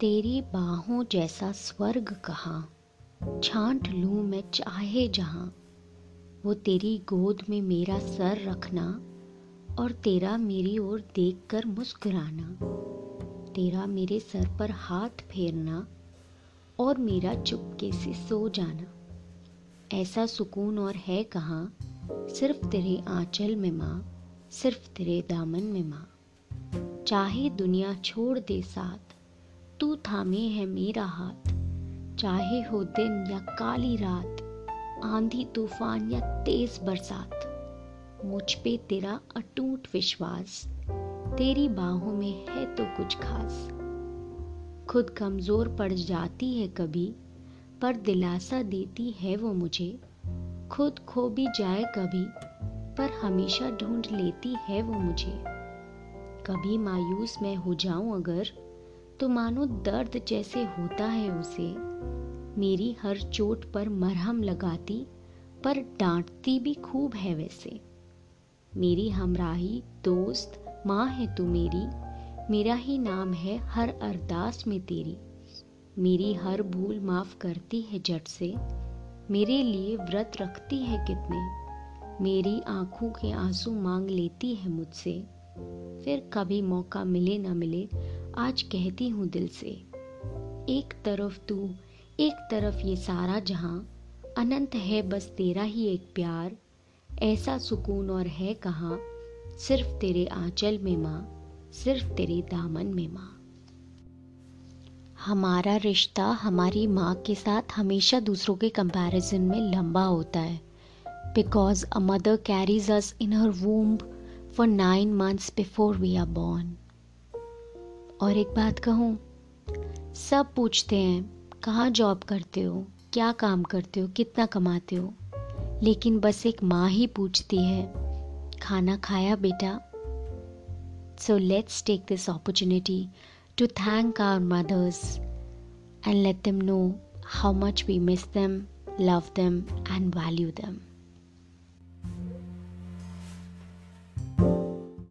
तेरी बाहों जैसा स्वर्ग कहाँ? छांट लूँ मैं चाहे जहाँ। वो तेरी गोद में मेरा सर रखना और तेरा मेरी ओर देखकर मुस्कुराना। तेरा मेरे सर पर हाथ फेरना और मेरा चुपके से सो जाना। ऐसा सुकून और है कहाँ? सिर्फ़ तेरे आंचल में माँ, सिर्फ़ तेरे दामन में माँ। चाहे दुनिया छोड़ दे साथ तू थामे है मेरा हाथ, चाहे हो दिन या काली रात, आंधी तूफ़ान या तेज बरसात, मुझ पे तेरा अटूट विश्वास, तेरी बाहों में है तो कुछ खास। खुद कमज़ोर पड़ जाती है कभी, पर दिलासा देती है वो मुझे। खुद खो भी जाए कभी, पर हमेशा ढूंढ लेती है वो मुझे। कभी मायूस मैं हो जाऊँ अगर तो मानो दर्द जैसे होता है उसे। मेरी हर चोट पर मरहम लगाती, पर डांटती भी खूब है वैसे। मेरी हमराही दोस्त, माँ है तू मेरी, मेरा ही नाम है हर अरदास में तेरी। मेरी हर भूल माफ़ करती है जट से, मेरे लिए व्रत रखती है कितने। मेरी आँखों के आँसू मांग लेती है मुझसे, फिर कभी मौका मिले ना मिले आज कहती हूँ दिल से, एक तरफ़ तू, एक तरफ़ ये सारा जहाँ, अनंत है बस तेरा ही एक प्यार, ऐसा सुकून और है कहाँ, सिर्फ़ तेरे आंचल में माँ, सिर्फ़ तेरे दामन में माँ। हमारा रिश्ता हमारी माँ के साथ हमेशा दूसरों के कंपैरिजन में लंबा होता है because a mother carries us in her womb for nine months before we are born और एक बात कहूँ, सब पूछते हैं, कहाँ जॉब करते हो, क्या काम करते हो, कितना कमाते हो? लेकिन बस एक माँ ही पूछती है, खाना खाया बेटा? So let's take this opportunity to thank our mothers and let them know how much we miss them love them and value them